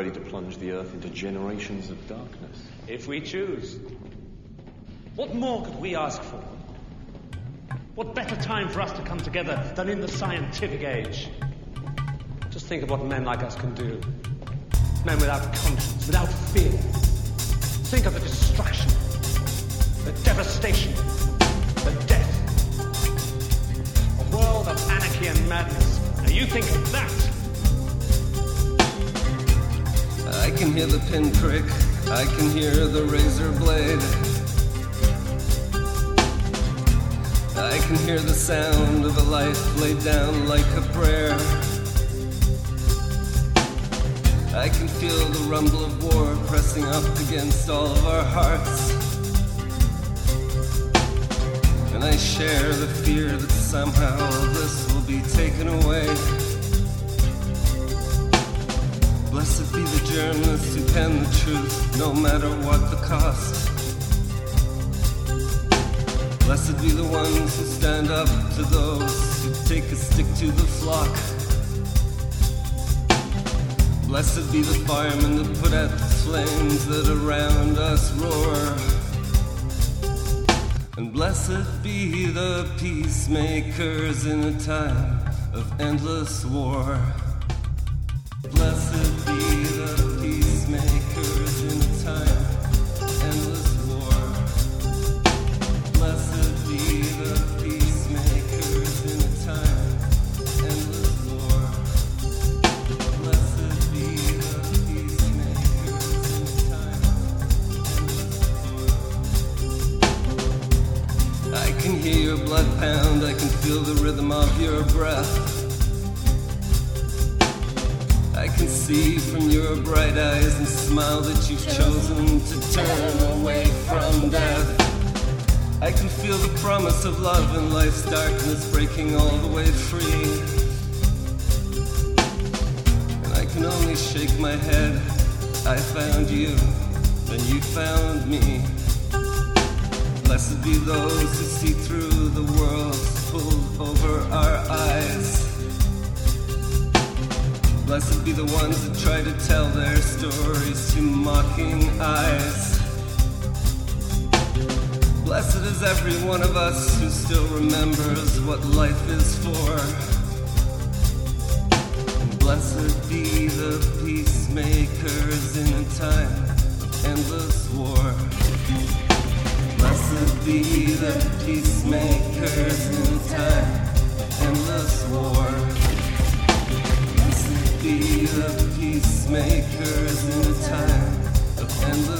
ready to plunge the Earth into generations of darkness. If we choose. What more could we ask for? What better time for us to come together than in the scientific age? Just think of what men like us can do. Men without conscience, without fear. Think of the destruction, the devastation, I can hear the pinprick, I can hear the razor blade. I can hear the sound of a life laid down like a prayer. I can feel the rumble of war pressing up against all of our hearts. And I share the fear that somehow this will be taken away. Pen the truth, no matter what the cost. Blessed be the ones who stand up to those who take a stick to the flock. Blessed be the firemen that put out the flames that around us roar. And blessed be the peacemakers in a time of endless war. Blessed hear your blood pound, I can feel the rhythm of your breath. I can see from your bright eyes and smile that you've chosen to turn away from death. I can feel the promise of love in life's darkness breaking all the way free. And I can only shake my head. I found you, and you found me. Blessed be those who see through the worlds pulled over our eyes. Blessed be the ones that try to tell their stories to mocking eyes. Blessed is every one of us who still remembers what life is for. Blessed be the peacemakers in a time endless war. Be the peacemakers in time war. Be the peacemakers in a time of endless